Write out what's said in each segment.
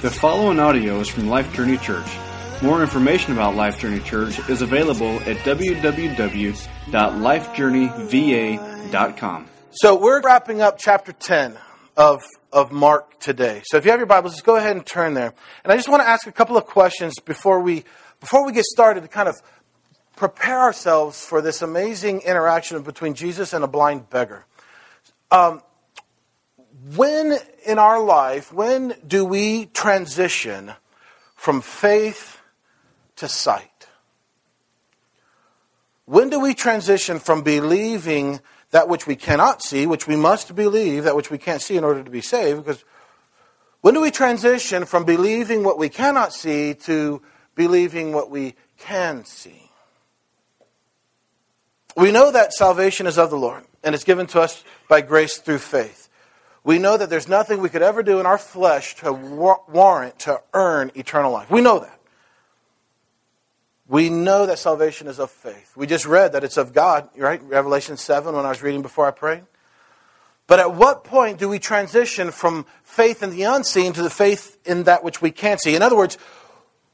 The following audio is from Life Journey Church. More information about Life Journey Church is available at www.lifejourneyva.com. So we're wrapping up chapter 10 of, of Mark today. So if you have your Bibles, just go ahead and turn there. And I just want to ask a couple of questions before we, before we get started to kind of prepare ourselves for this amazing interaction between Jesus and a blind beggar. Um, when in our life, when do we transition from faith to sight? When do we transition from believing that which we cannot see, which we must believe, that which we can't see in order to be saved? Because when do we transition from believing what we cannot see to believing what we can see? We know that salvation is of the Lord, and it's given to us by grace through faith we know that there's nothing we could ever do in our flesh to warrant, to earn eternal life. We know that. We know that salvation is of faith. We just read that it's of God, right? Revelation 7 when I was reading before I prayed. But at what point do we transition from faith in the unseen to the faith in that which we can't see? In other words,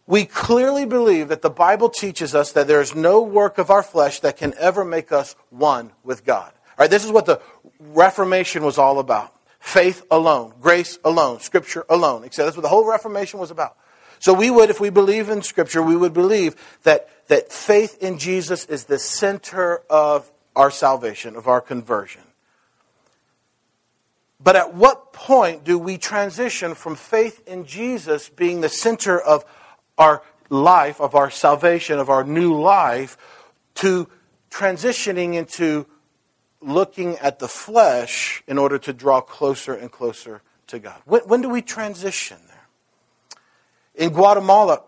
we clearly believe that the Bible teaches us that there is no work of our flesh that can ever make us one with God. All right, this is what the Reformation was all about faith alone, grace alone, Scripture alone, etc. That's what the whole Reformation was about. So we would, if we believe in Scripture, we would believe that, that faith in Jesus is the center of our salvation, of our conversion. But at what point do we transition from faith in Jesus being the center of our life, of our salvation, of our new life, to transitioning into looking at the flesh in order to draw closer and closer to God. When, when do we transition there? In Guatemala,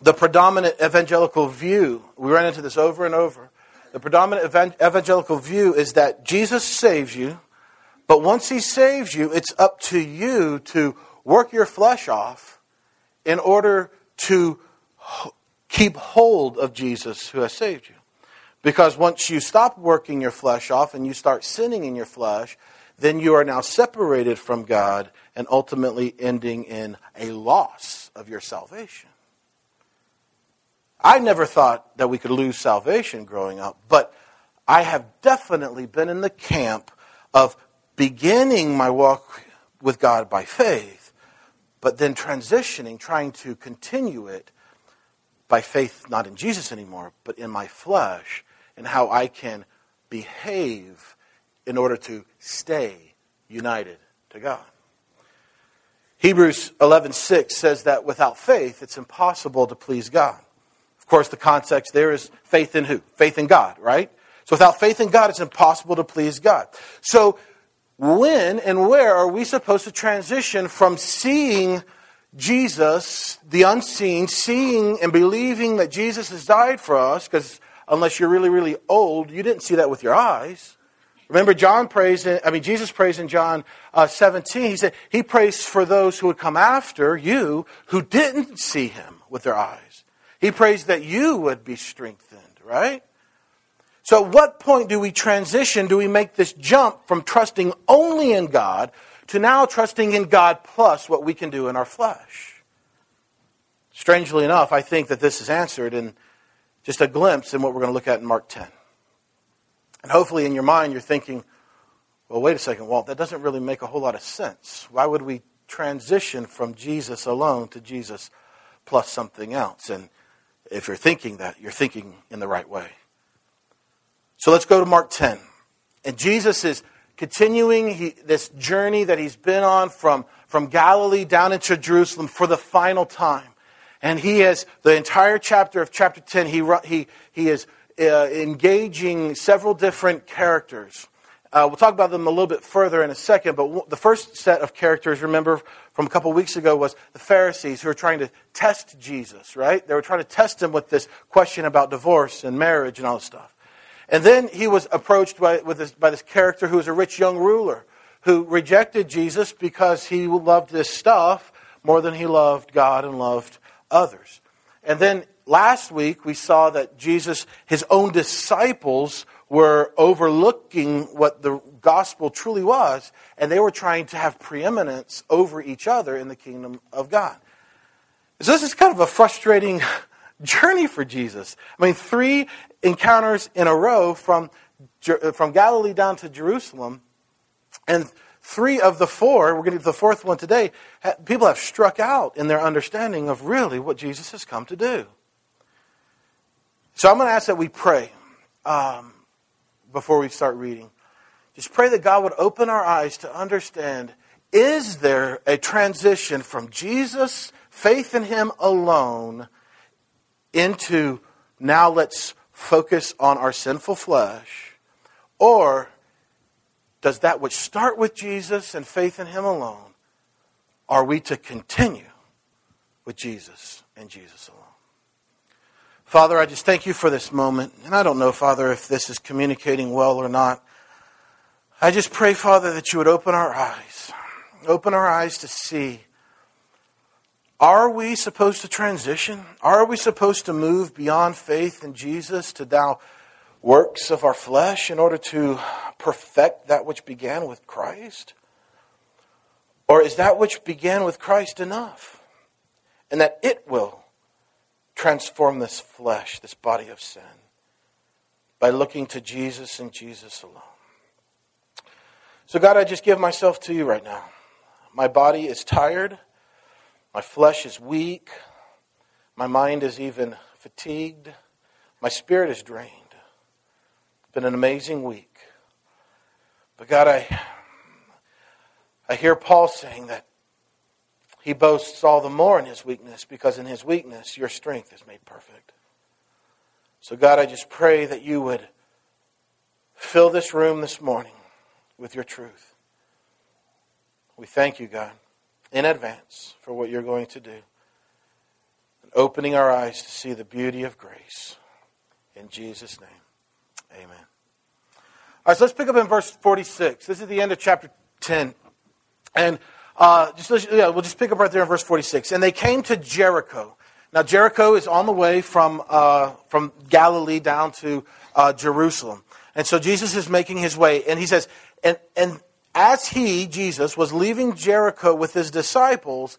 the predominant evangelical view, we ran into this over and over, the predominant evangelical view is that Jesus saves you, but once he saves you, it's up to you to work your flesh off in order to keep hold of Jesus who has saved you. Because once you stop working your flesh off and you start sinning in your flesh, then you are now separated from God and ultimately ending in a loss of your salvation. I never thought that we could lose salvation growing up, but I have definitely been in the camp of beginning my walk with God by faith, but then transitioning, trying to continue it by faith, not in Jesus anymore, but in my flesh and how I can behave in order to stay united to God. Hebrews 11:6 says that without faith it's impossible to please God. Of course, the context there is faith in who? Faith in God, right? So without faith in God it's impossible to please God. So when and where are we supposed to transition from seeing Jesus, the unseen, seeing and believing that Jesus has died for us because unless you're really, really old. You didn't see that with your eyes. Remember, John prays, in, I mean, Jesus prays in John uh, 17. He said, He prays for those who would come after you who didn't see Him with their eyes. He prays that you would be strengthened, right? So, at what point do we transition? Do we make this jump from trusting only in God to now trusting in God plus what we can do in our flesh? Strangely enough, I think that this is answered in just a glimpse in what we're going to look at in Mark 10. And hopefully in your mind you're thinking, well, wait a second, Walt, that doesn't really make a whole lot of sense. Why would we transition from Jesus alone to Jesus plus something else? And if you're thinking that, you're thinking in the right way. So let's go to Mark 10. And Jesus is continuing he, this journey that he's been on from, from Galilee down into Jerusalem for the final time. And he has, the entire chapter of chapter 10, he, he, he is uh, engaging several different characters. Uh, we'll talk about them a little bit further in a second, but the first set of characters, remember from a couple weeks ago, was the Pharisees who were trying to test Jesus, right? They were trying to test him with this question about divorce and marriage and all this stuff. And then he was approached by, this, by this character who was a rich young ruler who rejected Jesus because he loved this stuff more than he loved God and loved others. And then last week we saw that Jesus, his own disciples, were overlooking what the gospel truly was, and they were trying to have preeminence over each other in the kingdom of God. So this is kind of a frustrating journey for Jesus. I mean, three encounters in a row from, from Galilee down to Jerusalem, and three of the four, we're going to the fourth one today, people have struck out in their understanding of really what Jesus has come to do. So I'm going to ask that we pray um, before we start reading. Just pray that God would open our eyes to understand is there a transition from Jesus, faith in Him alone, into now let's focus on our sinful flesh? Or does that which start with Jesus and faith in Him alone, are we to continue with Jesus and Jesus alone? Father, I just thank you for this moment. And I don't know, Father, if this is communicating well or not. I just pray, Father, that you would open our eyes. Open our eyes to see. Are we supposed to transition? Are we supposed to move beyond faith in Jesus to now works of our flesh in order to perfect that which began with Christ? Or is that which began with Christ enough? And that it will transform this flesh, this body of sin, by looking to Jesus and Jesus alone. So, God, I just give myself to you right now. My body is tired, my flesh is weak, my mind is even fatigued, my spirit is drained. Been an amazing week. But, God, I, I hear Paul saying that he boasts all the more in his weakness because in his weakness your strength is made perfect. So, God, I just pray that you would fill this room this morning with your truth. We thank you, God, in advance for what you're going to do and opening our eyes to see the beauty of grace. In Jesus' name, amen. All right, so let's pick up in verse 46. This is the end of chapter 10. And uh, just, yeah, we'll just pick up right there in verse 46. And they came to Jericho. Now, Jericho is on the way from, uh, from Galilee down to uh, Jerusalem. And so Jesus is making his way. And he says, and, and as he, Jesus, was leaving Jericho with his disciples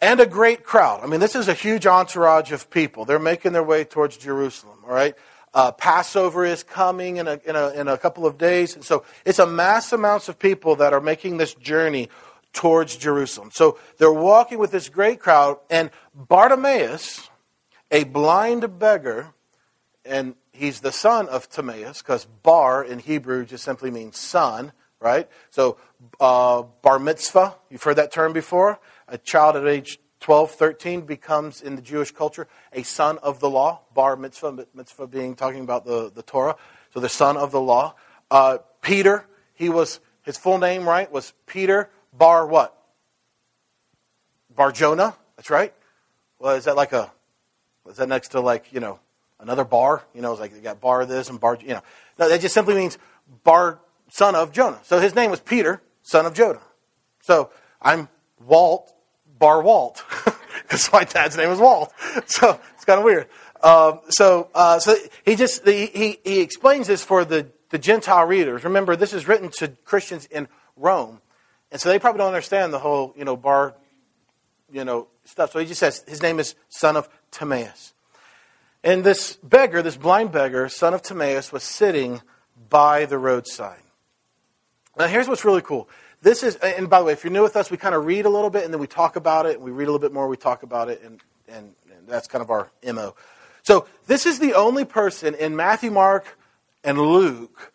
and a great crowd. I mean, this is a huge entourage of people. They're making their way towards Jerusalem, all right? Uh, Passover is coming in a, in, a, in a couple of days. And so it's a mass amounts of people that are making this journey towards Jerusalem. So they're walking with this great crowd, and Bartimaeus, a blind beggar, and he's the son of Timaeus, because bar in Hebrew just simply means son, right? So uh, bar mitzvah, you've heard that term before. A child at age 12, 13 becomes, in the Jewish culture, a son of the law. Bar mitzvah, mitzvah being talking about the, the Torah. So the son of the law. Uh, Peter, he was, his full name, right, was Peter Bar what? Bar Jonah. That's right. Well, is that like a? Is that next to like you know another bar? You know, it's like you got bar this and bar. You know, no, that just simply means Bar son of Jonah. So his name was Peter, son of Jonah. So I'm Walt Bar Walt because my dad's name was Walt. So it's kind of weird. Um, so uh, so he just he he explains this for the the Gentile readers. Remember, this is written to Christians in Rome. And so they probably don't understand the whole, you know, bar, you know, stuff. So he just says his name is son of Timaeus. And this beggar, this blind beggar, son of Timaeus, was sitting by the roadside. Now here's what's really cool. This is, and by the way, if you're new with us, we kind of read a little bit and then we talk about it, we read a little bit more, we talk about it, and, and, and that's kind of our MO. So this is the only person in Matthew, Mark, and Luke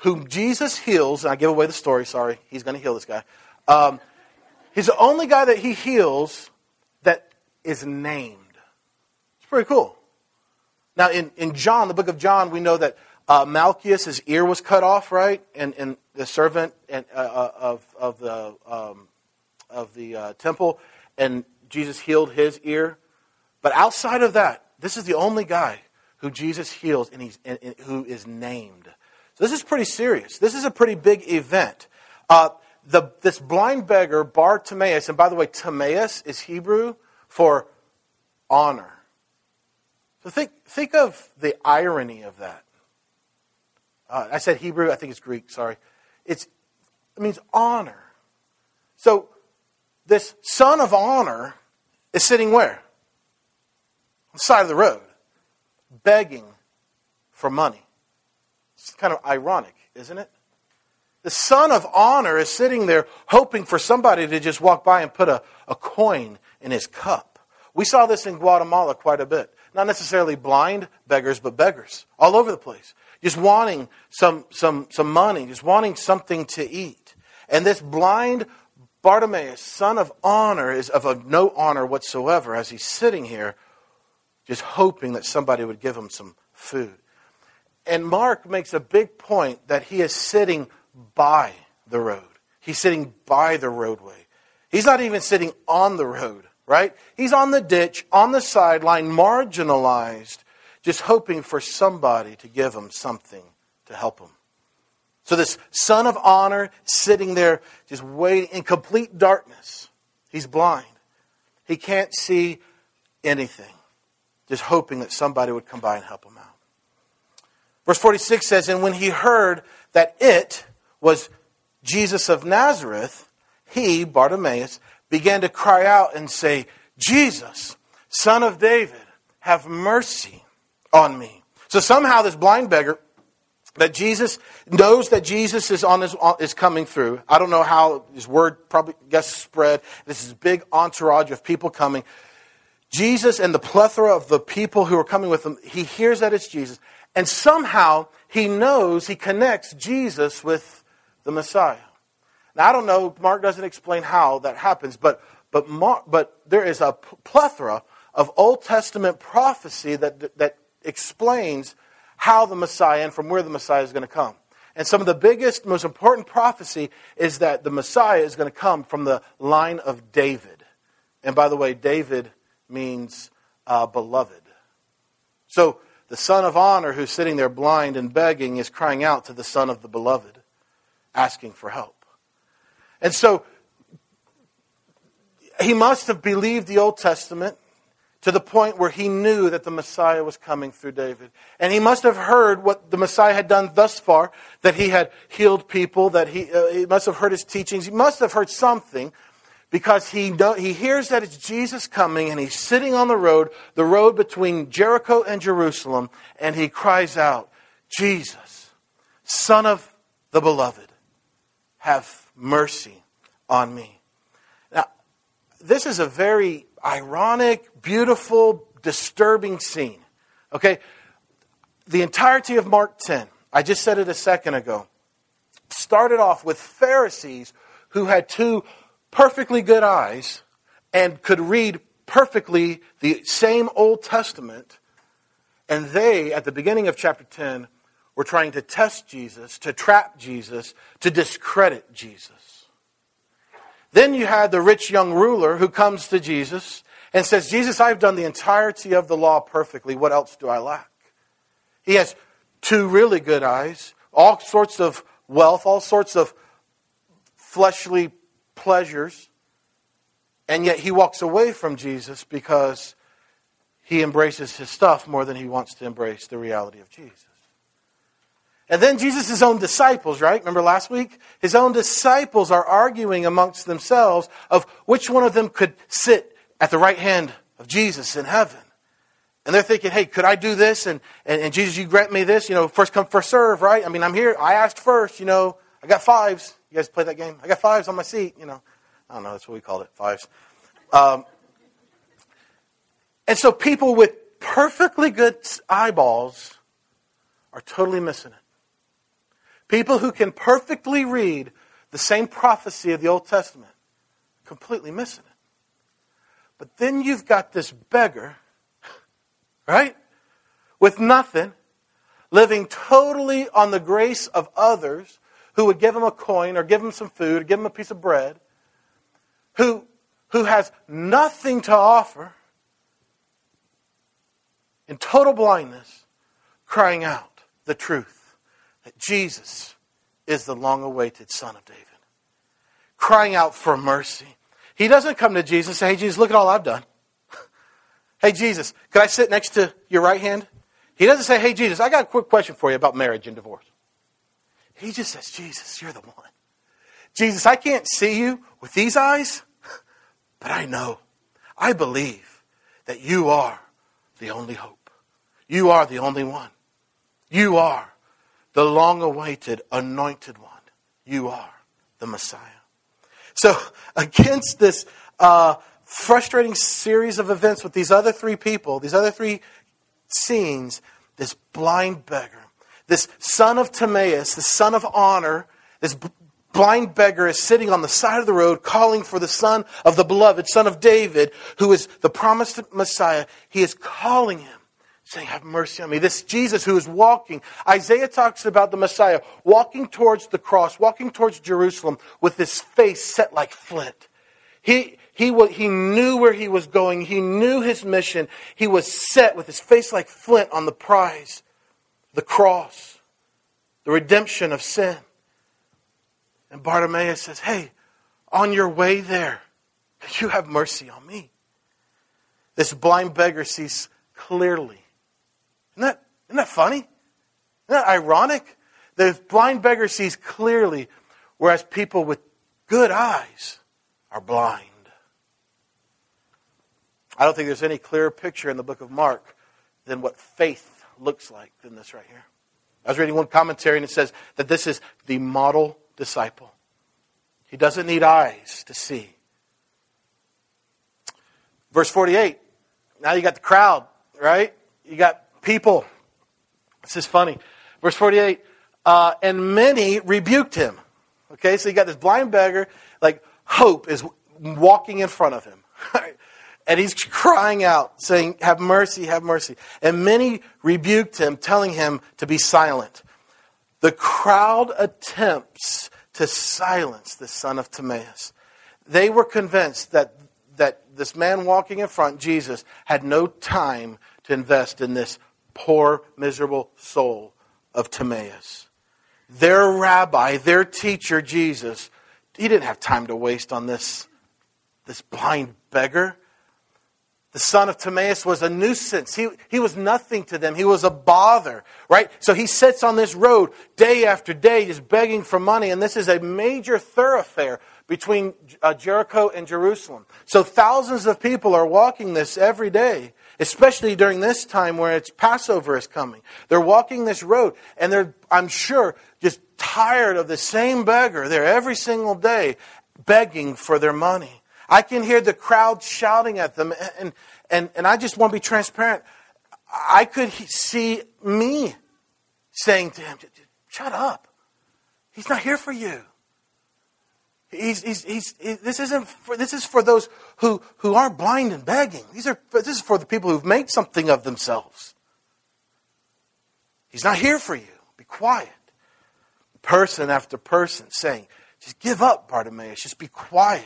whom Jesus heals, and I give away the story, sorry, he's going to heal this guy. Um, he's the only guy that he heals that is named. It's pretty cool. Now, in, in John, the book of John, we know that uh, Malchus, his ear was cut off, right? And, and the servant and, uh, uh of, of the, um, of the uh, temple, and Jesus healed his ear. But outside of that, this is the only guy who Jesus heals and, he's, and, and who is named. So this is pretty serious. This is a pretty big event. Uh, the, this blind beggar, Bartimaeus, and by the way, Timaeus is Hebrew for honor. So think, think of the irony of that. Uh, I said Hebrew, I think it's Greek, sorry. It's, it means honor. So this son of honor is sitting where? On the side of the road, begging for money. It's kind of ironic, isn't it? The son of honor is sitting there hoping for somebody to just walk by and put a, a coin in his cup. We saw this in Guatemala quite a bit. Not necessarily blind beggars, but beggars all over the place. Just wanting some, some, some money, just wanting something to eat. And this blind Bartimaeus, son of honor, is of a no honor whatsoever as he's sitting here just hoping that somebody would give him some food. And Mark makes a big point that he is sitting by the road. He's sitting by the roadway. He's not even sitting on the road, right? He's on the ditch, on the sideline, marginalized, just hoping for somebody to give him something to help him. So, this son of honor sitting there just waiting in complete darkness. He's blind. He can't see anything, just hoping that somebody would come by and help him out. Verse 46 says, And when he heard that it, was Jesus of Nazareth, he, Bartimaeus, began to cry out and say, Jesus, son of David, have mercy on me. So somehow this blind beggar that Jesus knows that Jesus is on his is coming through. I don't know how his word probably gets spread. This is a big entourage of people coming. Jesus and the plethora of the people who are coming with him, he hears that it's Jesus, and somehow he knows he connects Jesus with the Messiah. Now, I don't know, Mark doesn't explain how that happens, but, but, Mark, but there is a plethora of Old Testament prophecy that, that explains how the Messiah and from where the Messiah is going to come. And some of the biggest, most important prophecy is that the Messiah is going to come from the line of David. And by the way, David means uh, beloved. So the son of honor who's sitting there blind and begging is crying out to the son of the beloved asking for help. And so he must have believed the Old Testament to the point where he knew that the Messiah was coming through David. And he must have heard what the Messiah had done thus far, that he had healed people, that he, uh, he must have heard his teachings. He must have heard something because he, know, he hears that it's Jesus coming and he's sitting on the road, the road between Jericho and Jerusalem, and he cries out, Jesus, Son of the Beloved, have mercy on me. Now, this is a very ironic, beautiful, disturbing scene. Okay? The entirety of Mark 10, I just said it a second ago, started off with Pharisees who had two perfectly good eyes and could read perfectly the same Old Testament. And they, at the beginning of chapter 10, were trying to test Jesus, to trap Jesus, to discredit Jesus. Then you had the rich young ruler who comes to Jesus and says, Jesus, I've done the entirety of the law perfectly. What else do I lack? He has two really good eyes, all sorts of wealth, all sorts of fleshly pleasures, and yet he walks away from Jesus because he embraces his stuff more than he wants to embrace the reality of Jesus. And then Jesus' own disciples, right? Remember last week? His own disciples are arguing amongst themselves of which one of them could sit at the right hand of Jesus in heaven. And they're thinking, hey, could I do this? And, and, and Jesus, you grant me this? You know, first come, first serve, right? I mean, I'm here. I asked first, you know. I got fives. You guys play that game? I got fives on my seat, you know. I don't know. That's what we called it, fives. Um, and so people with perfectly good eyeballs are totally missing it. People who can perfectly read the same prophecy of the Old Testament, completely missing it. But then you've got this beggar, right, with nothing, living totally on the grace of others who would give him a coin or give him some food or give him a piece of bread, who, who has nothing to offer, in total blindness, crying out the truth that Jesus is the long awaited Son of David, crying out for mercy. He doesn't come to Jesus and say, Hey, Jesus, look at all I've done. hey, Jesus, could I sit next to your right hand? He doesn't say, Hey, Jesus, I got a quick question for you about marriage and divorce. He just says, Jesus, you're the one. Jesus, I can't see you with these eyes, but I know, I believe that you are the only hope. You are the only one. You are the long awaited anointed one. You are the Messiah. So, against this uh, frustrating series of events with these other three people, these other three scenes, this blind beggar, this son of Timaeus, the son of honor, this blind beggar is sitting on the side of the road calling for the son of the beloved, son of David, who is the promised Messiah. He is calling him, saying, Have mercy on me. This Jesus who is walking, Isaiah talks about the Messiah walking towards the cross, walking towards Jerusalem with his face set like flint. He, he, he knew where he was going. He knew his mission. He was set with his face like flint on the prize, the cross, the redemption of sin. And Bartimaeus says, Hey, on your way there, you have mercy on me. This blind beggar sees clearly. Isn't that, isn't that funny? Isn't that ironic? The blind beggar sees clearly, whereas people with good eyes are blind. I don't think there's any clearer picture in the book of Mark than what faith looks like than this right here. I was reading one commentary and it says that this is the model disciple. He doesn't need eyes to see. Verse 48. Now you got the crowd, right? You got people. This is funny. Verse 48. Uh, and many rebuked him. Okay, so you got this blind beggar, like hope is walking in front of him. and he's crying out, saying, Have mercy, have mercy. And many rebuked him, telling him to be silent. The crowd attempts to silence the son of Timaeus. They were convinced that, that this man walking in front, Jesus, had no time to invest in this poor, miserable soul of Timaeus. Their rabbi, their teacher, Jesus, he didn't have time to waste on this, this blind beggar. The son of Timaeus was a nuisance. He, he was nothing to them. He was a bother, right? So he sits on this road day after day just begging for money. And this is a major thoroughfare between uh, Jericho and Jerusalem. So thousands of people are walking this every day, especially during this time where it's Passover is coming. They're walking this road and they're, I'm sure, just tired of the same beggar there every single day begging for their money. I can hear the crowd shouting at them, and, and, and I just want to be transparent. I could see me saying to him, Shut up. He's not here for you. He's, he's, he's, this, isn't for, this is for those who, who aren't blind and begging. These are, this is for the people who've made something of themselves. He's not here for you. Be quiet. Person after person saying, just give up, Bartimaeus. Just be quiet.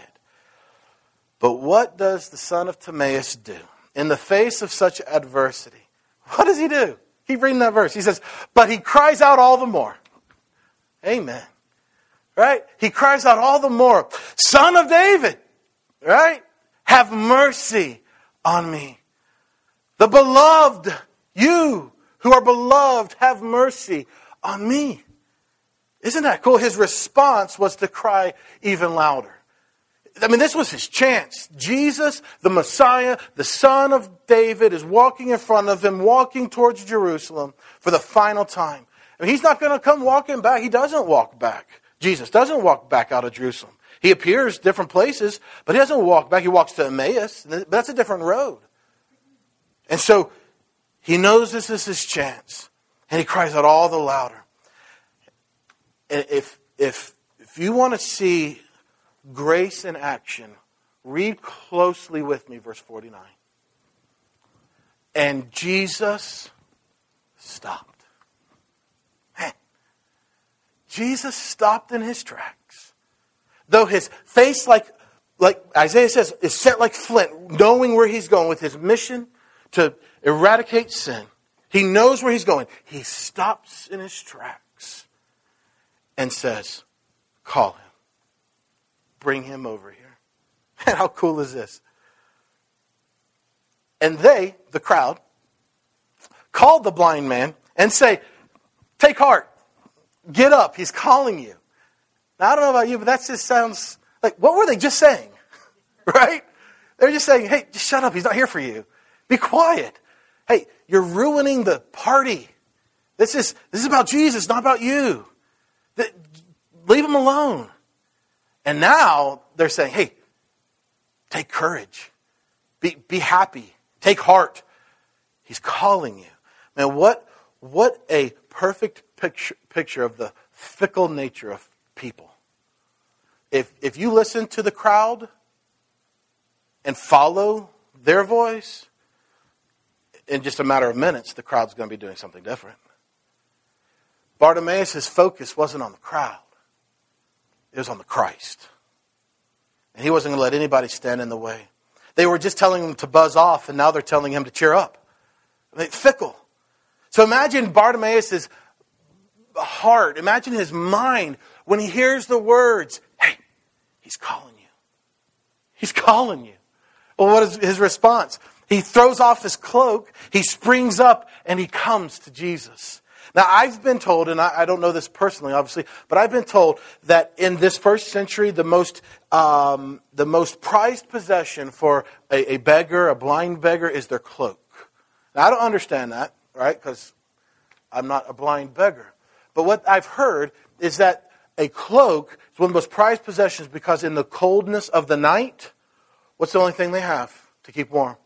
But what does the son of Timaeus do? In the face of such adversity, what does he do? Keep reading that verse. He says, But he cries out all the more. Amen. Right? He cries out all the more, Son of David, right? Have mercy on me. The beloved, you who are beloved, have mercy on me. Isn't that cool? His response was to cry even louder. I mean, this was his chance. Jesus, the Messiah, the son of David, is walking in front of him, walking towards Jerusalem for the final time. I mean, he's not going to come walking back. He doesn't walk back. Jesus doesn't walk back out of Jerusalem. He appears different places, but he doesn't walk back. He walks to Emmaus. But that's a different road. And so he knows this is his chance. And he cries out all the louder. And if, if, if you want to see grace in action. Read closely with me, verse 49. And Jesus stopped. Man, Jesus stopped in his tracks. Though his face, like, like Isaiah says, is set like flint, knowing where he's going with his mission to eradicate sin. He knows where he's going. He stops in his tracks and says, Call him. Bring him over here. And how cool is this? And they, the crowd, called the blind man and say, Take heart, get up, he's calling you. Now, I don't know about you, but that just sounds like, what were they just saying? right? They're just saying, hey, just shut up. He's not here for you. Be quiet. Hey, you're ruining the party. This is, this is about Jesus, not about you. Leave him alone. And now they're saying, hey, take courage. Be, be happy. Take heart. He's calling you. Man, what, what a perfect picture, picture of the fickle nature of people. If, if you listen to the crowd and follow their voice, in just a matter of minutes, the crowd's going to be doing something different. Bartimaeus' focus wasn't on the crowd, it was on the Christ. And he wasn't going to let anybody stand in the way. They were just telling him to buzz off, and now they're telling him to cheer up. I mean, fickle. So imagine Bartimaeus' heart, imagine his mind when he hears the words, hey, he's calling you. He's calling you. Well, what is his response? He throws off his cloak, he springs up, and he comes to Jesus. Now, I've been told, and I, don't know this personally, obviously, but I've been told that in this first century, the most, um, the most prized possession for a, a, beggar, a blind beggar, is their cloak. Now, I don't understand that, right? Because I'm not a blind beggar. But what I've heard is that a cloak is one of the most prized possessions because in the coldness of the night, what's the only thing they have to keep warm?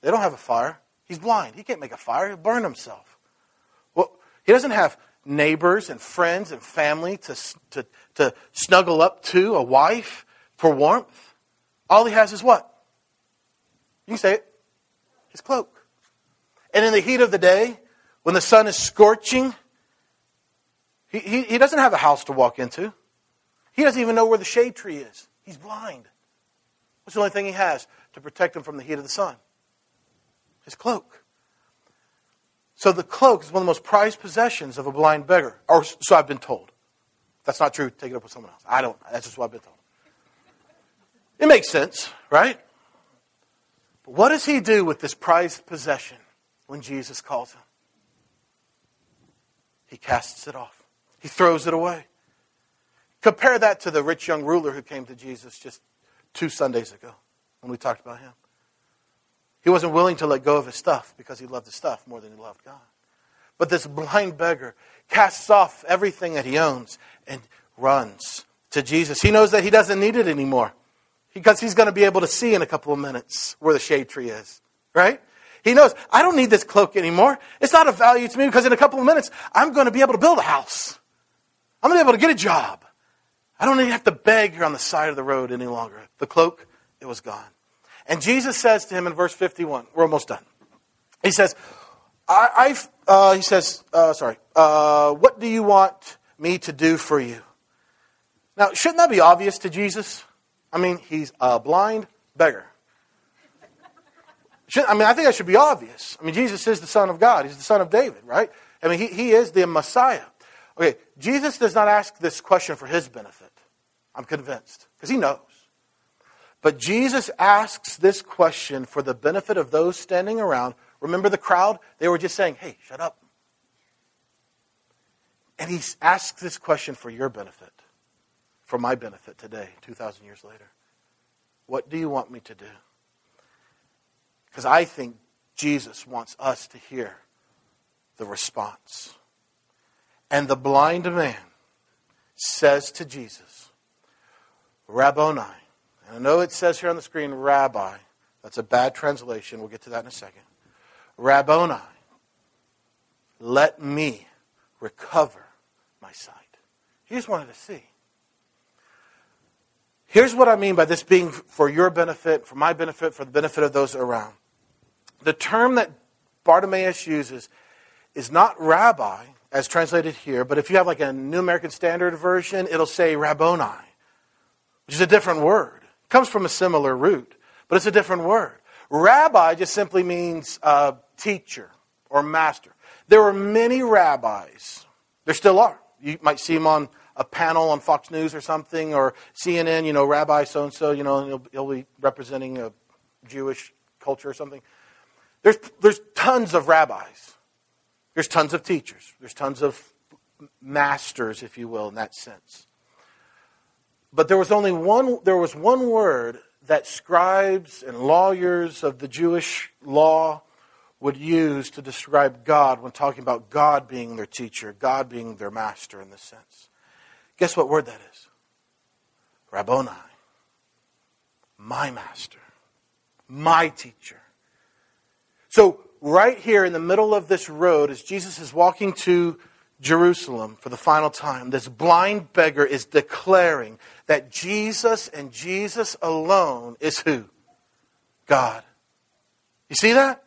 They don't have a fire. He's blind. He can't make a fire. He'll burn himself. Well, he doesn't have neighbors and friends and family to, to, to snuggle up to, a wife for warmth. All he has is what? You can say it. His cloak. And in the heat of the day, when the sun is scorching, he, he, he doesn't have a house to walk into. He doesn't even know where the shade tree is. He's blind. What's the only thing he has to protect him from the heat of the sun? his cloak. So the cloak is one of the most prized possessions of a blind beggar. Or so I've been told. If that's not true, take it up with someone else. I don't. That's just what I've been told. It makes sense, right? But what does he do with this prized possession when Jesus calls him? He casts it off. He throws it away. Compare that to the rich young ruler who came to Jesus just two Sundays ago when we talked about him. He wasn't willing to let go of his stuff because he loved his stuff more than he loved God. But this blind beggar casts off everything that he owns and runs to Jesus. He knows that he doesn't need it anymore because he's going to be able to see in a couple of minutes where the shade tree is, right? He knows, I don't need this cloak anymore. It's not of value to me because in a couple of minutes, I'm going to be able to build a house. I'm going to be able to get a job. I don't even have to beg here on the side of the road any longer. The cloak, it was gone. And Jesus says to him in verse 51, we're almost done. He says, I, uh, he says, uh, sorry, uh, what do you want me to do for you? Now, shouldn't that be obvious to Jesus? I mean, he's a blind beggar. Should, I mean, I think that should be obvious. I mean, Jesus is the Son of God. He's the Son of David, right? I mean, he, he is the Messiah. Okay, Jesus does not ask this question for his benefit. I'm convinced, because he knows. But Jesus asks this question for the benefit of those standing around. Remember the crowd? They were just saying, hey, shut up. And he asks this question for your benefit, for my benefit today, 2,000 years later. What do you want me to do? Because I think Jesus wants us to hear the response. And the blind man says to Jesus, Rabboni, I know it says here on the screen, rabbi. That's a bad translation. We'll get to that in a second. Rabboni, let me recover my sight. He just wanted to see. Here's what I mean by this being for your benefit, for my benefit, for the benefit of those around. The term that Bartimaeus uses is not rabbi, as translated here, but if you have like a New American Standard version, it'll say rabboni, which is a different word comes from a similar root, but it's a different word. Rabbi just simply means uh, teacher or master. There were many rabbis. There still are. You might see them on a panel on Fox News or something, or CNN, you know, Rabbi so and so, you know, he'll, he'll, be representing a Jewish culture or something. There's, there's tons of rabbis. There's tons of teachers. There's tons of masters, if you will, in that sense. But there was only one, there was one word that scribes and lawyers of the Jewish law would use to describe God when talking about God being their teacher, God being their master in this sense. Guess what word that is? Rabboni. My master. My teacher. So, right here in the middle of this road, as Jesus is walking to Jerusalem for the final time, this blind beggar is declaring that Jesus and Jesus alone is who? God. You see that?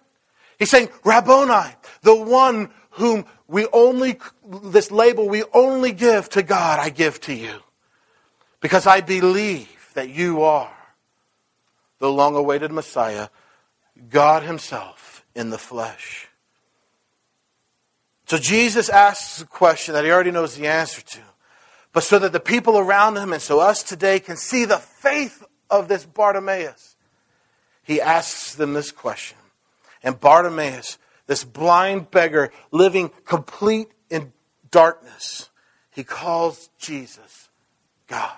He's saying, Rabboni, the one whom we only, this label we only give to God, I give to you. Because I believe that you are the long awaited Messiah, God Himself in the flesh. So Jesus asks a question that he already knows the answer to, but so that the people around him and so us today can see the faith of this Bartimaeus, he asks them this question and Bartimaeus, this blind beggar living complete in darkness, he calls Jesus God,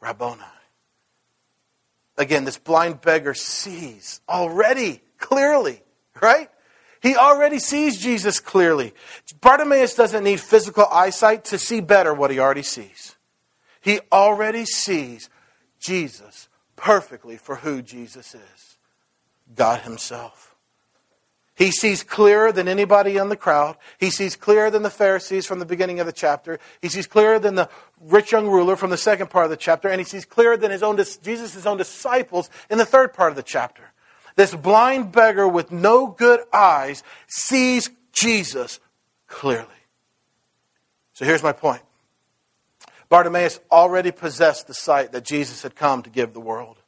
Rabboni. Again, this blind beggar sees already clearly, right? He already sees Jesus clearly. Bartimaeus doesn't need physical eyesight to see better what he already sees. He already sees Jesus perfectly for who Jesus is God Himself. He sees clearer than anybody in the crowd. He sees clearer than the Pharisees from the beginning of the chapter. He sees clearer than the rich young ruler from the second part of the chapter. And he sees clearer than his own, Jesus' own disciples in the third part of the chapter. This blind beggar with no good eyes sees Jesus clearly. So here's my point Bartimaeus already possessed the sight that Jesus had come to give the world.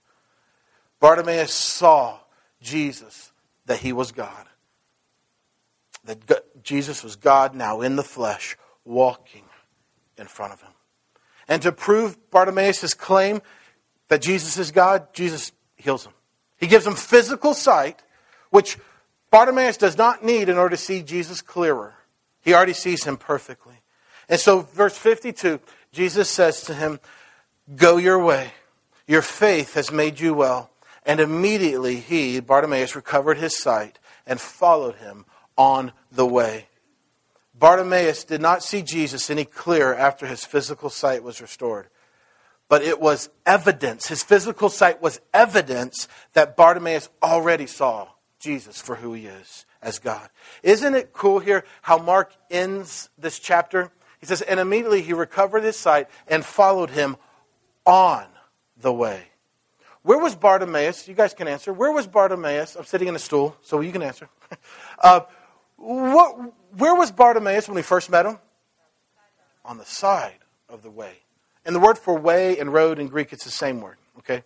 Bartimaeus saw Jesus, that he was God that Jesus was God now in the flesh, walking in front of him. And to prove Bartimaeus' claim that Jesus is God, Jesus heals him. He gives him physical sight, which Bartimaeus does not need in order to see Jesus clearer. He already sees him perfectly. And so, verse 52, Jesus says to him, Go your way. Your faith has made you well. And immediately he, Bartimaeus, recovered his sight and followed him on the way. Bartimaeus did not see Jesus any clearer after his physical sight was restored. But it was evidence, his physical sight was evidence that Bartimaeus already saw Jesus for who he is as God. Isn't it cool here how Mark ends this chapter? He says, And immediately he recovered his sight and followed him on the way. Where was Bartimaeus? You guys can answer. Where was Bartimaeus? I'm sitting in a stool, so you can answer. uh, what, where was Bartimaeus when we first met him? On the side of the way. And the word for way and road in Greek, it's the same word, okay?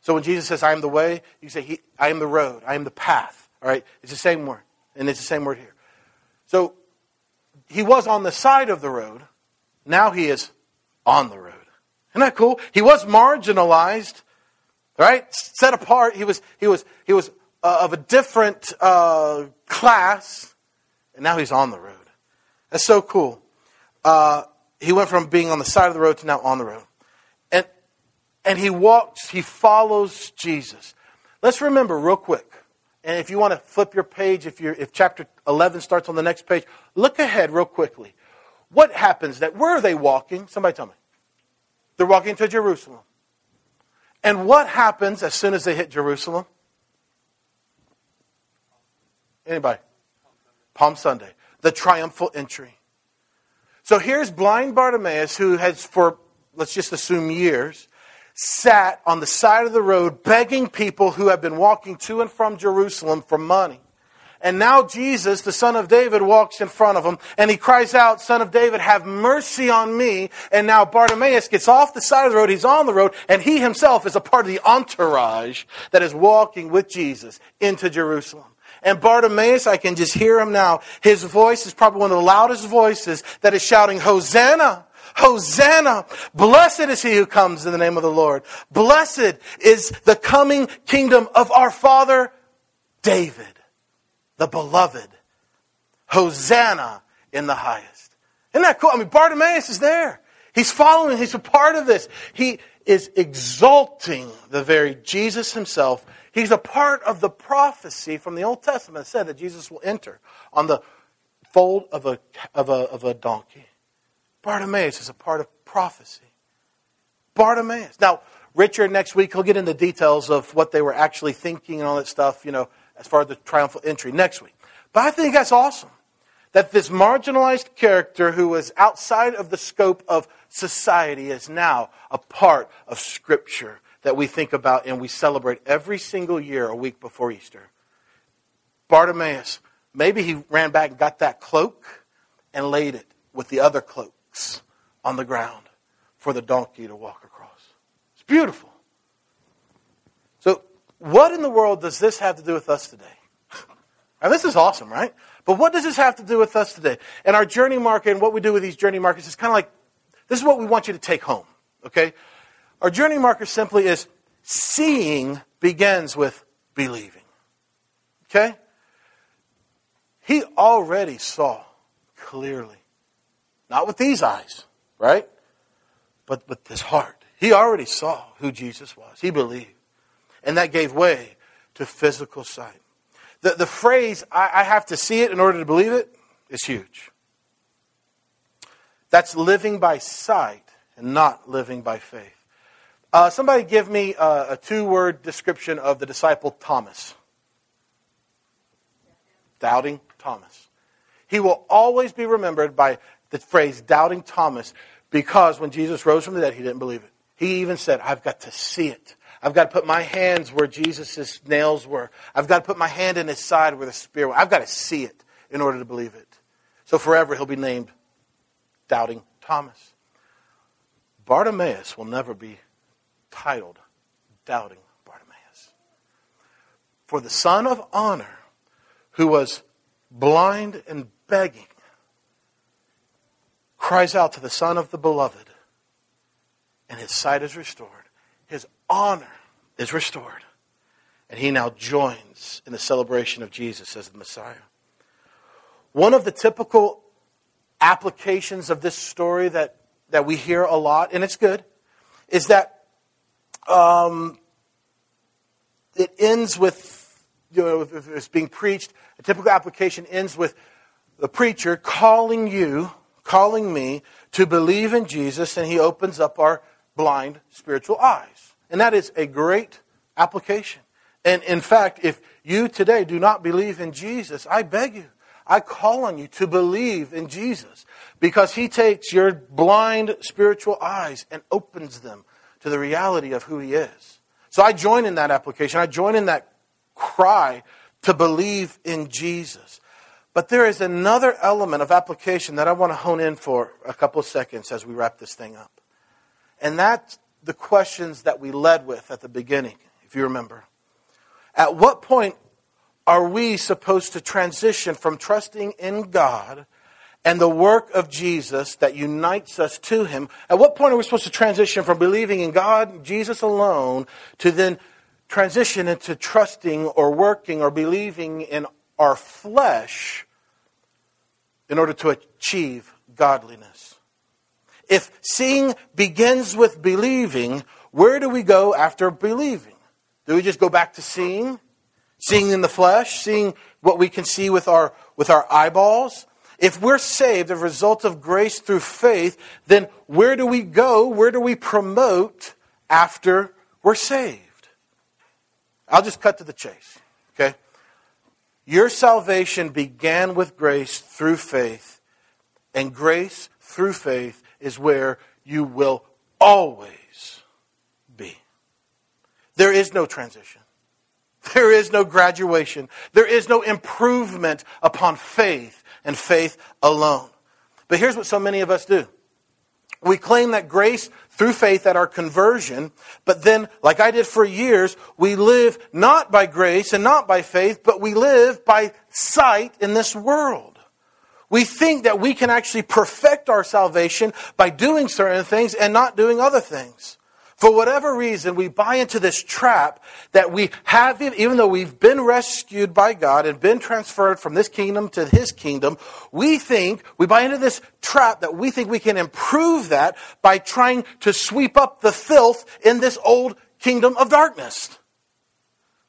So when Jesus says, I am the way, you say, he, I am the road, I am the path, all right? It's the same word, and it's the same word here. So he was on the side of the road, now he is on the road. Isn't that cool? He was marginalized, right? Set apart. He was, he was, he was uh, of a different uh, class and now he's on the road. That's so cool. Uh, he went from being on the side of the road to now on the road. And, and he walks, he follows Jesus. Let's remember real quick, and if you want to flip your page, if, you're, if chapter 11 starts on the next page, look ahead real quickly. What happens that, where are they walking? Somebody tell me. They're walking to Jerusalem. And what happens as soon as they hit Jerusalem? Anybody? Palm Sunday, the triumphal entry. So here's blind Bartimaeus, who has, for let's just assume years, sat on the side of the road begging people who have been walking to and from Jerusalem for money. And now Jesus, the son of David, walks in front of him and he cries out, Son of David, have mercy on me. And now Bartimaeus gets off the side of the road. He's on the road and he himself is a part of the entourage that is walking with Jesus into Jerusalem. And Bartimaeus, I can just hear him now. His voice is probably one of the loudest voices that is shouting, Hosanna! Hosanna! Blessed is he who comes in the name of the Lord. Blessed is the coming kingdom of our father David, the beloved. Hosanna in the highest. Isn't that cool? I mean, Bartimaeus is there. He's following, he's a part of this. He is exalting the very Jesus himself. He's a part of the prophecy from the Old Testament that said that Jesus will enter on the fold of a, of a, of a donkey. Bartimaeus is a part of prophecy. Bartimaeus. Now, Richard next week, he'll get into details of what they were actually thinking and all that stuff, you know, as far as the triumphal entry next week. But I think that's awesome that this marginalized character who was outside of the scope of society is now a part of Scripture that we think about and we celebrate every single year a week before Easter. Bartimaeus, maybe he ran back and got that cloak and laid it with the other cloaks on the ground for the donkey to walk across. It's beautiful. So, what in the world does this have to do with us today? Now, this is awesome, right? But what does this have to do with us today? And our journey marker and what we do with these journey markers is kind of like this is what we want you to take home, okay? Our journey marker simply is seeing begins with believing. Okay? He already saw clearly. Not with these eyes, right? But with his heart. He already saw who Jesus was. He believed. And that gave way to physical sight. The, the phrase, I, I have to see it in order to believe it, is huge. That's living by sight and not living by faith. Uh, somebody give me a, a two word description of the disciple Thomas. Doubting Thomas. He will always be remembered by the phrase doubting Thomas because when Jesus rose from the dead, he didn't believe it. He even said, I've got to see it. I've got to put my hands where Jesus' nails were. I've got to put my hand in his side where the spear was. I've got to see it in order to believe it. So forever he'll be named Doubting Thomas. Bartimaeus will never be titled Doubting Bartimaeus. For the son of honor, who was blind and begging, cries out to the son of the beloved, and his sight is restored. His honor is restored. And he now joins in the celebration of Jesus as the Messiah. One of the typical applications of this story that, that we hear a lot, and it's good, is that um, it ends with, you know, if it's being preached, a typical application ends with the preacher calling you, calling me to believe in Jesus, and he opens up our blind spiritual eyes. And that is a great application. And in fact, if you today do not believe in Jesus, I beg you, I call on you to believe in Jesus because he takes your blind spiritual eyes and opens them to the reality of who he is. So I join in that application. I join in that cry to believe in Jesus. But there is another element of application that I want to hone in for a couple of seconds as we wrap this thing up. And that's the questions that we led with at the beginning, if you remember. At what point are we supposed to transition from trusting in God and the work of Jesus that unites us to Him? At what point are we supposed to transition from believing in God, Jesus alone, to then transition into trusting or working or believing in our flesh in order to achieve godliness? If seeing begins with believing, where do we go after believing? Do we just go back to seeing? Seeing in the flesh, seeing what we can see with our, with our eyeballs? If we're saved as a result of grace through faith, then where do we go? Where do we promote after we're saved? I'll just cut to the chase, okay? Your salvation began with grace through faith, and grace through faith is where you will always be. There is no transition. There is no graduation. There is no improvement upon faith and faith alone. But here's what so many of us do. We claim that grace through faith at our conversion, but then, like I did for years, we live not by grace and not by faith, but we live by sight in this world. We think that we can actually perfect our salvation by doing certain things and not doing other things. For whatever reason, we buy into this trap that we have, even though we've been rescued by God and been transferred from this kingdom to his kingdom, we think, we buy into this trap that we think we can improve that by trying to sweep up the filth in this old kingdom of darkness.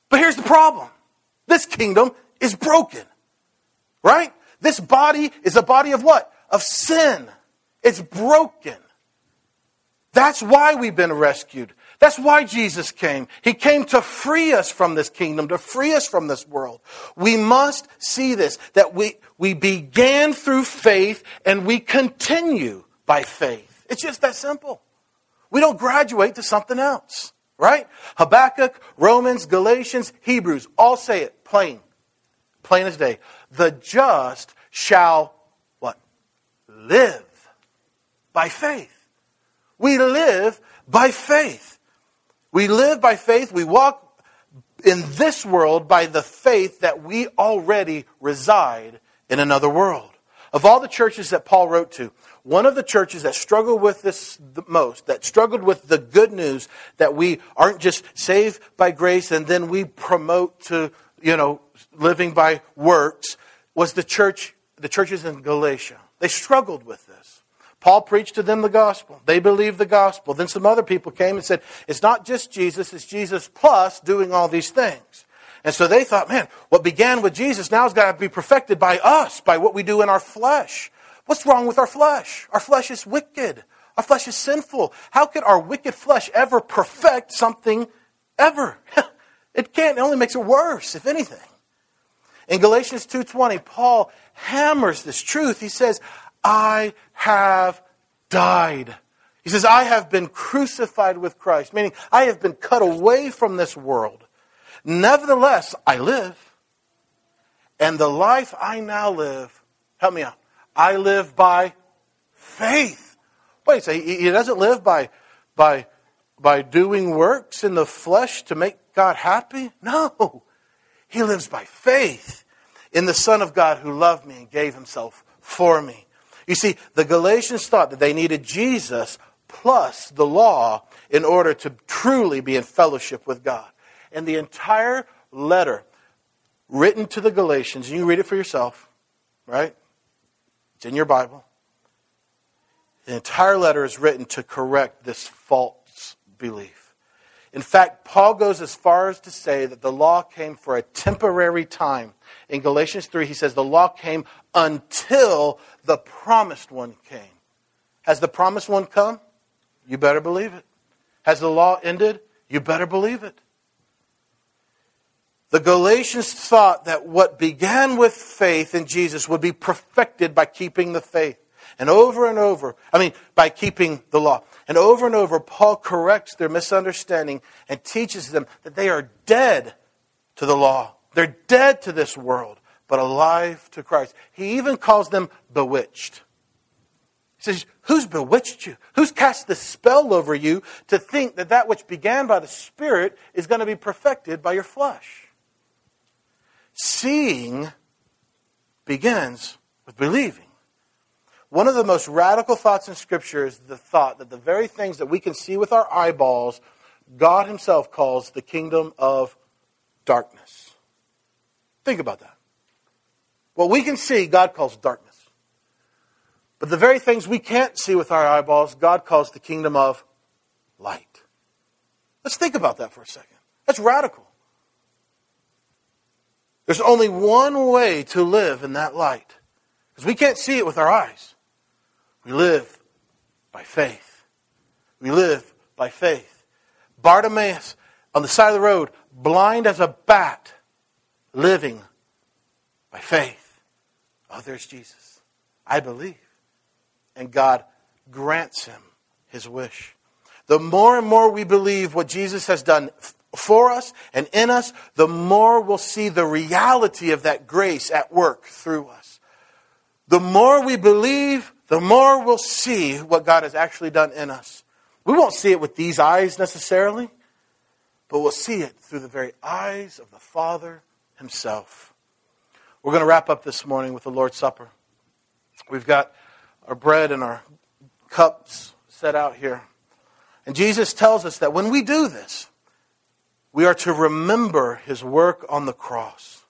But here's the problem this kingdom is broken, right? This body is a body of what? Of sin. It's broken. That's why we've been rescued. That's why Jesus came. He came to free us from this kingdom, to free us from this world. We must see this, that we, we began through faith and we continue by faith. It's just that simple. We don't graduate to something else, right? Habakkuk, Romans, Galatians, Hebrews all say it plain, plain as day. The just shall what? Live by faith. We live by faith. We live by faith. We walk in this world by the faith that we already reside in another world. Of all the churches that Paul wrote to, one of the churches that struggled with this the most, that struggled with the good news that we aren't just saved by grace and then we promote to, you know, living by works, was the church, the churches in Galatia. They struggled with this. Paul preached to them the gospel. They believed the gospel. Then some other people came and said, it's not just Jesus, it's Jesus plus doing all these things. And so they thought, man, what began with Jesus now has got to be perfected by us, by what we do in our flesh. What's wrong with our flesh? Our flesh is wicked. Our flesh is sinful. How could our wicked flesh ever perfect something ever? it can't. It only makes it worse, if anything. In Galatians 2:20, Paul hammers this truth. He says, I have died. He says, I have been crucified with Christ, meaning I have been cut away from this world. Nevertheless, I live. And the life I now live, help me out, I live by faith. Wait, so he, he doesn't live by, by, by doing works in the flesh to make God happy? No. He lives by faith in the Son of God who loved me and gave himself for me. You see, the Galatians thought that they needed Jesus plus the law in order to truly be in fellowship with God. And the entire letter written to the Galatians, and you read it for yourself, right? It's in your Bible. The entire letter is written to correct this false belief. In fact, Paul goes as far as to say that the law came for a temporary time. In Galatians 3, he says the law came until the promised one came. Has the promised one come? You better believe it. Has the law ended? You better believe it. The Galatians thought that what began with faith in Jesus would be perfected by keeping the faith. And over and over, I mean, by keeping the law. And over and over, Paul corrects their misunderstanding and teaches them that they are dead to the law. They're dead to this world but alive to Christ. He even calls them bewitched. He says, Who's bewitched you? Who's cast the spell over you to think that that which began by the Spirit is going to be perfected by your flesh? Seeing begins with believing. One of the most radical thoughts in Scripture is the thought that the very things that we can see with our eyeballs, God Himself calls the kingdom of darkness. Think about that. What we can see, God calls darkness. But the very things we can't see with our eyeballs, God calls the kingdom of light. Let's think about that for a second. That's radical. There's only one way to live in that light. Because we can't see it with our eyes. We live by faith. We live by faith. Bartimaeus on the side of the road, blind as a bat, living by faith. Oh, there's Jesus. I believe. And God grants him his wish. The more and more we believe what Jesus has done for us and in us, the more we'll see the reality of that grace at work through us. The more we believe, the more we'll see what God has actually done in us. We won't see it with these eyes necessarily, but we'll see it through the very eyes of the Father Himself. We're going to wrap up this morning with the Lord's Supper. We've got our bread and our cups set out here. And Jesus tells us that when we do this, we are to remember his work on the cross.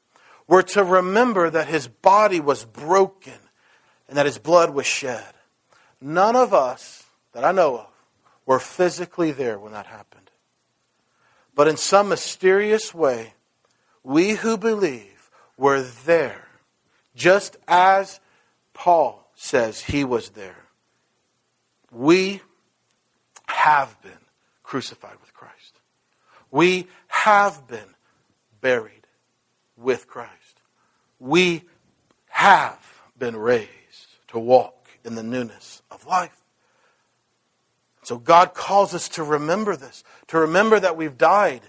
We're to remember that his body was broken and that his blood was shed. None of us that I know of were physically there when that happened. But in some mysterious way, we who believe were there, just as Paul says he was there. We have been crucified with Christ. We have been buried with Christ. We have been raised to walk in the newness of life. So God calls us to remember this, to remember that we've died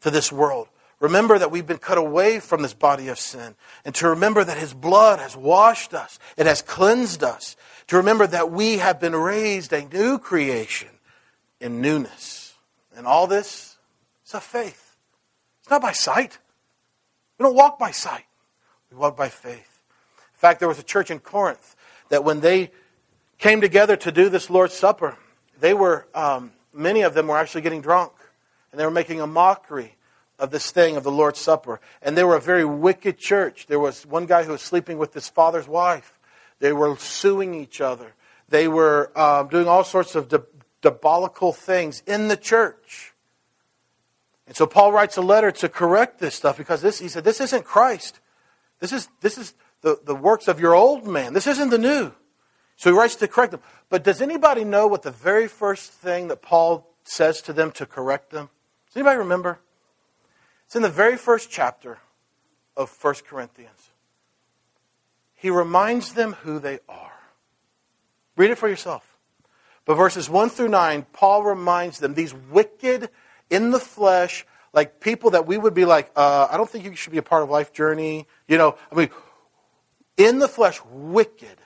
to this world. Remember that we've been cut away from this body of sin. And to remember that His blood has washed us, it has cleansed us. To remember that we have been raised a new creation in newness. And all this is of faith. It's not by sight. We don't walk by sight, we walk by faith. In fact, there was a church in Corinth that when they came together to do this Lord's Supper, they were, um, many of them were actually getting drunk. And they were making a mockery of this thing of the Lord's Supper. And they were a very wicked church. There was one guy who was sleeping with his father's wife. They were suing each other. They were um, doing all sorts of di- diabolical things in the church. And so Paul writes a letter to correct this stuff because this, he said, this isn't Christ. This is, this is the, the works of your old man. This isn't the new. So he writes to correct them. But does anybody know what the very first thing that Paul says to them to correct them? Does anybody remember? It's in the very first chapter of 1 Corinthians. He reminds them who they are. Read it for yourself. But verses 1 through 9, Paul reminds them, these wicked, in the flesh, like people that we would be like, uh, I don't think you should be a part of life journey. You know, I mean, in the flesh, wicked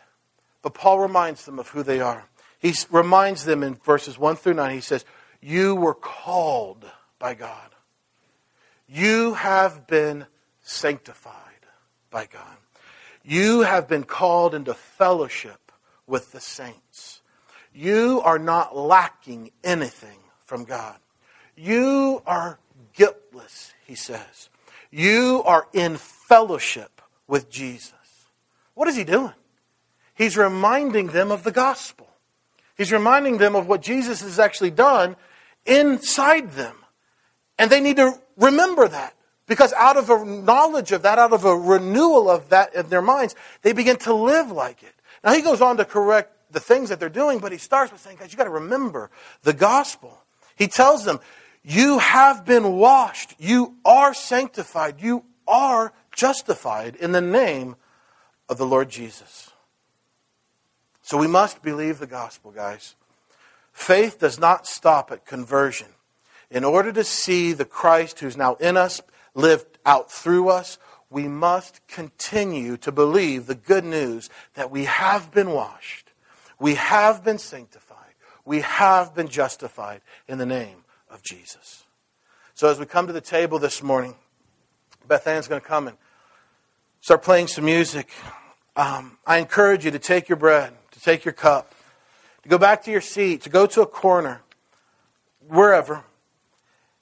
but Paul reminds them of who they are. He reminds them in verses 1 through 9, he says, You were called by God. You have been sanctified by God. You have been called into fellowship with the saints. You are not lacking anything from God. You are guiltless, he says. You are in fellowship with Jesus. What is he doing? He's reminding them of the gospel. He's reminding them of what Jesus has actually done inside them. And they need to remember that. Because out of a knowledge of that, out of a renewal of that in their minds, they begin to live like it. Now he goes on to correct the things that they're doing, but he starts by saying, guys, you got to remember the gospel. He tells them, you have been washed. You are sanctified. You are justified in the name of the Lord Jesus. So we must believe the gospel, guys. Faith does not stop at conversion. In order to see the Christ who's now in us lived out through us, we must continue to believe the good news that we have been washed, we have been sanctified, we have been justified in the name of Jesus. So as we come to the table this morning, Beth Ann's going to come and start playing some music. Um, I encourage you to take your bread to take your cup, to go back to your seat, to go to a corner, wherever,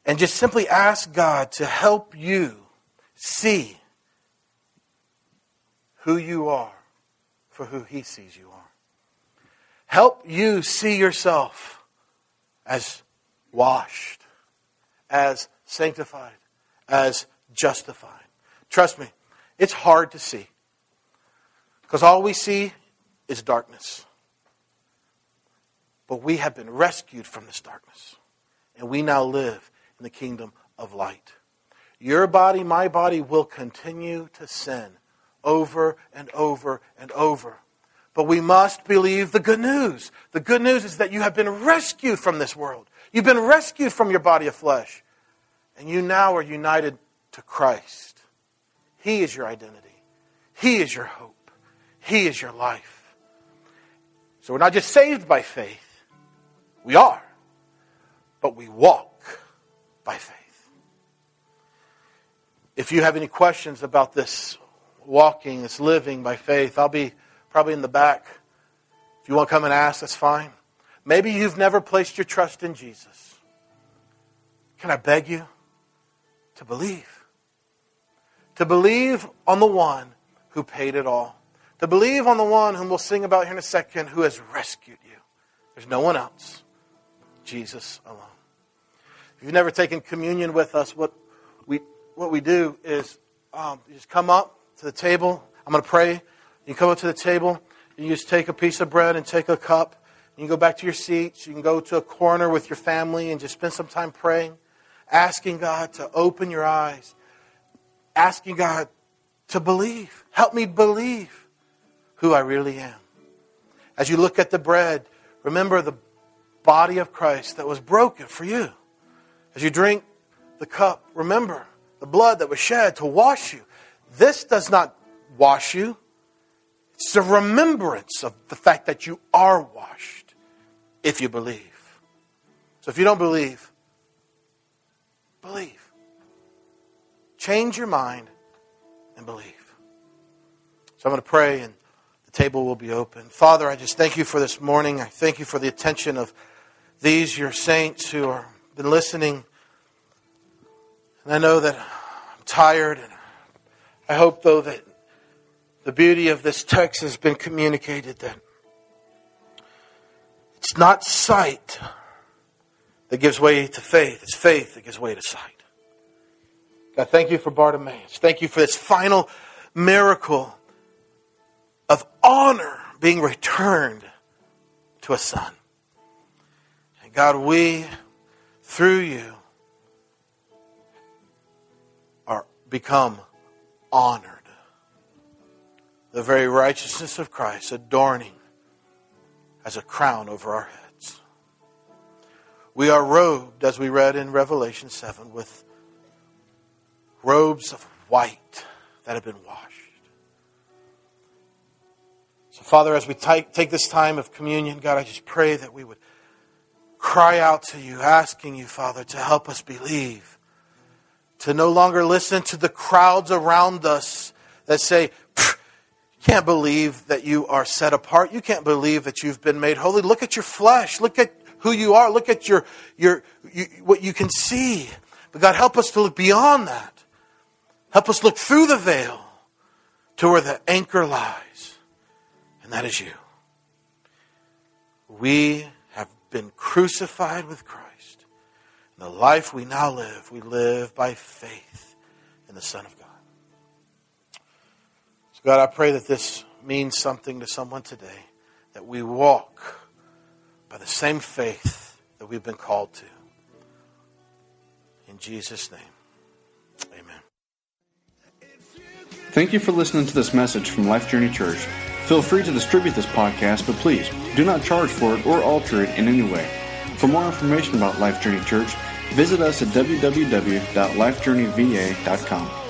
and just simply ask God to help you see who you are for who He sees you are. Help you see yourself as washed, as sanctified, as justified. Trust me, it's hard to see. Because all we see is darkness. But we have been rescued from this darkness. And we now live in the kingdom of light. Your body, my body, will continue to sin over and over and over. But we must believe the good news. The good news is that you have been rescued from this world. You've been rescued from your body of flesh. And you now are united to Christ. He is your identity. He is your hope. He is your life. So we're not just saved by faith, we are, but we walk by faith. If you have any questions about this walking, this living by faith, I'll be probably in the back. If you want to come and ask, that's fine. Maybe you've never placed your trust in Jesus. Can I beg you to believe? To believe on the one who paid it all. To believe on the one whom we'll sing about here in a second who has rescued you. There's no one else. Jesus alone. If you've never taken communion with us, what we, what we do is um, you just come up to the table. I'm going to pray. You come up to the table. You just take a piece of bread and take a cup. You can go back to your seats. You can go to a corner with your family and just spend some time praying, asking God to open your eyes, asking God to believe. Help me believe who I really am. As you look at the bread, remember the body of Christ that was broken for you. As you drink the cup, remember the blood that was shed to wash you. This does not wash you, it's a remembrance of the fact that you are washed if you believe. So if you don't believe, believe. Change your mind and believe. So I'm going to pray and the table will be open. Father, I just thank you for this morning. I thank you for the attention of these, your saints who have been listening. And I know that I'm tired. And I hope, though, that the beauty of this text has been communicated that it's not sight that gives way to faith, it's faith that gives way to sight. God, thank you for Bartimaeus. Thank you for this final miracle of honor being returned to a son. And God, we, through you, are become honored. The very righteousness of Christ adorning as a crown over our heads. We are robed, as we read in Revelation 7, with robes of white that have been washed. So, Father, as we take, this time of communion, God, I just pray that we would cry out to you, asking you, Father, to help us believe, to no longer listen to the crowds around us that say, you can't believe that you are set apart. You can't believe that you've been made holy. Look at your flesh. Look at who you are. Look at your, your, you, what you can see. But God, help us to look beyond that. Help us look through the veil to where the anchor lies, and that is you. We been crucified with Christ. In the life we now live, we live by faith in the Son of God. So, God, I pray that this means something to someone today, that we walk by the same faith that we've been called to. In Jesus' name. Amen. Thank you for listening to this message from Life Journey Church. Feel free to distribute this podcast, but please do not charge for it or alter it in any way. For more information about Life Journey Church, visit us at www.lifejourneyva.com.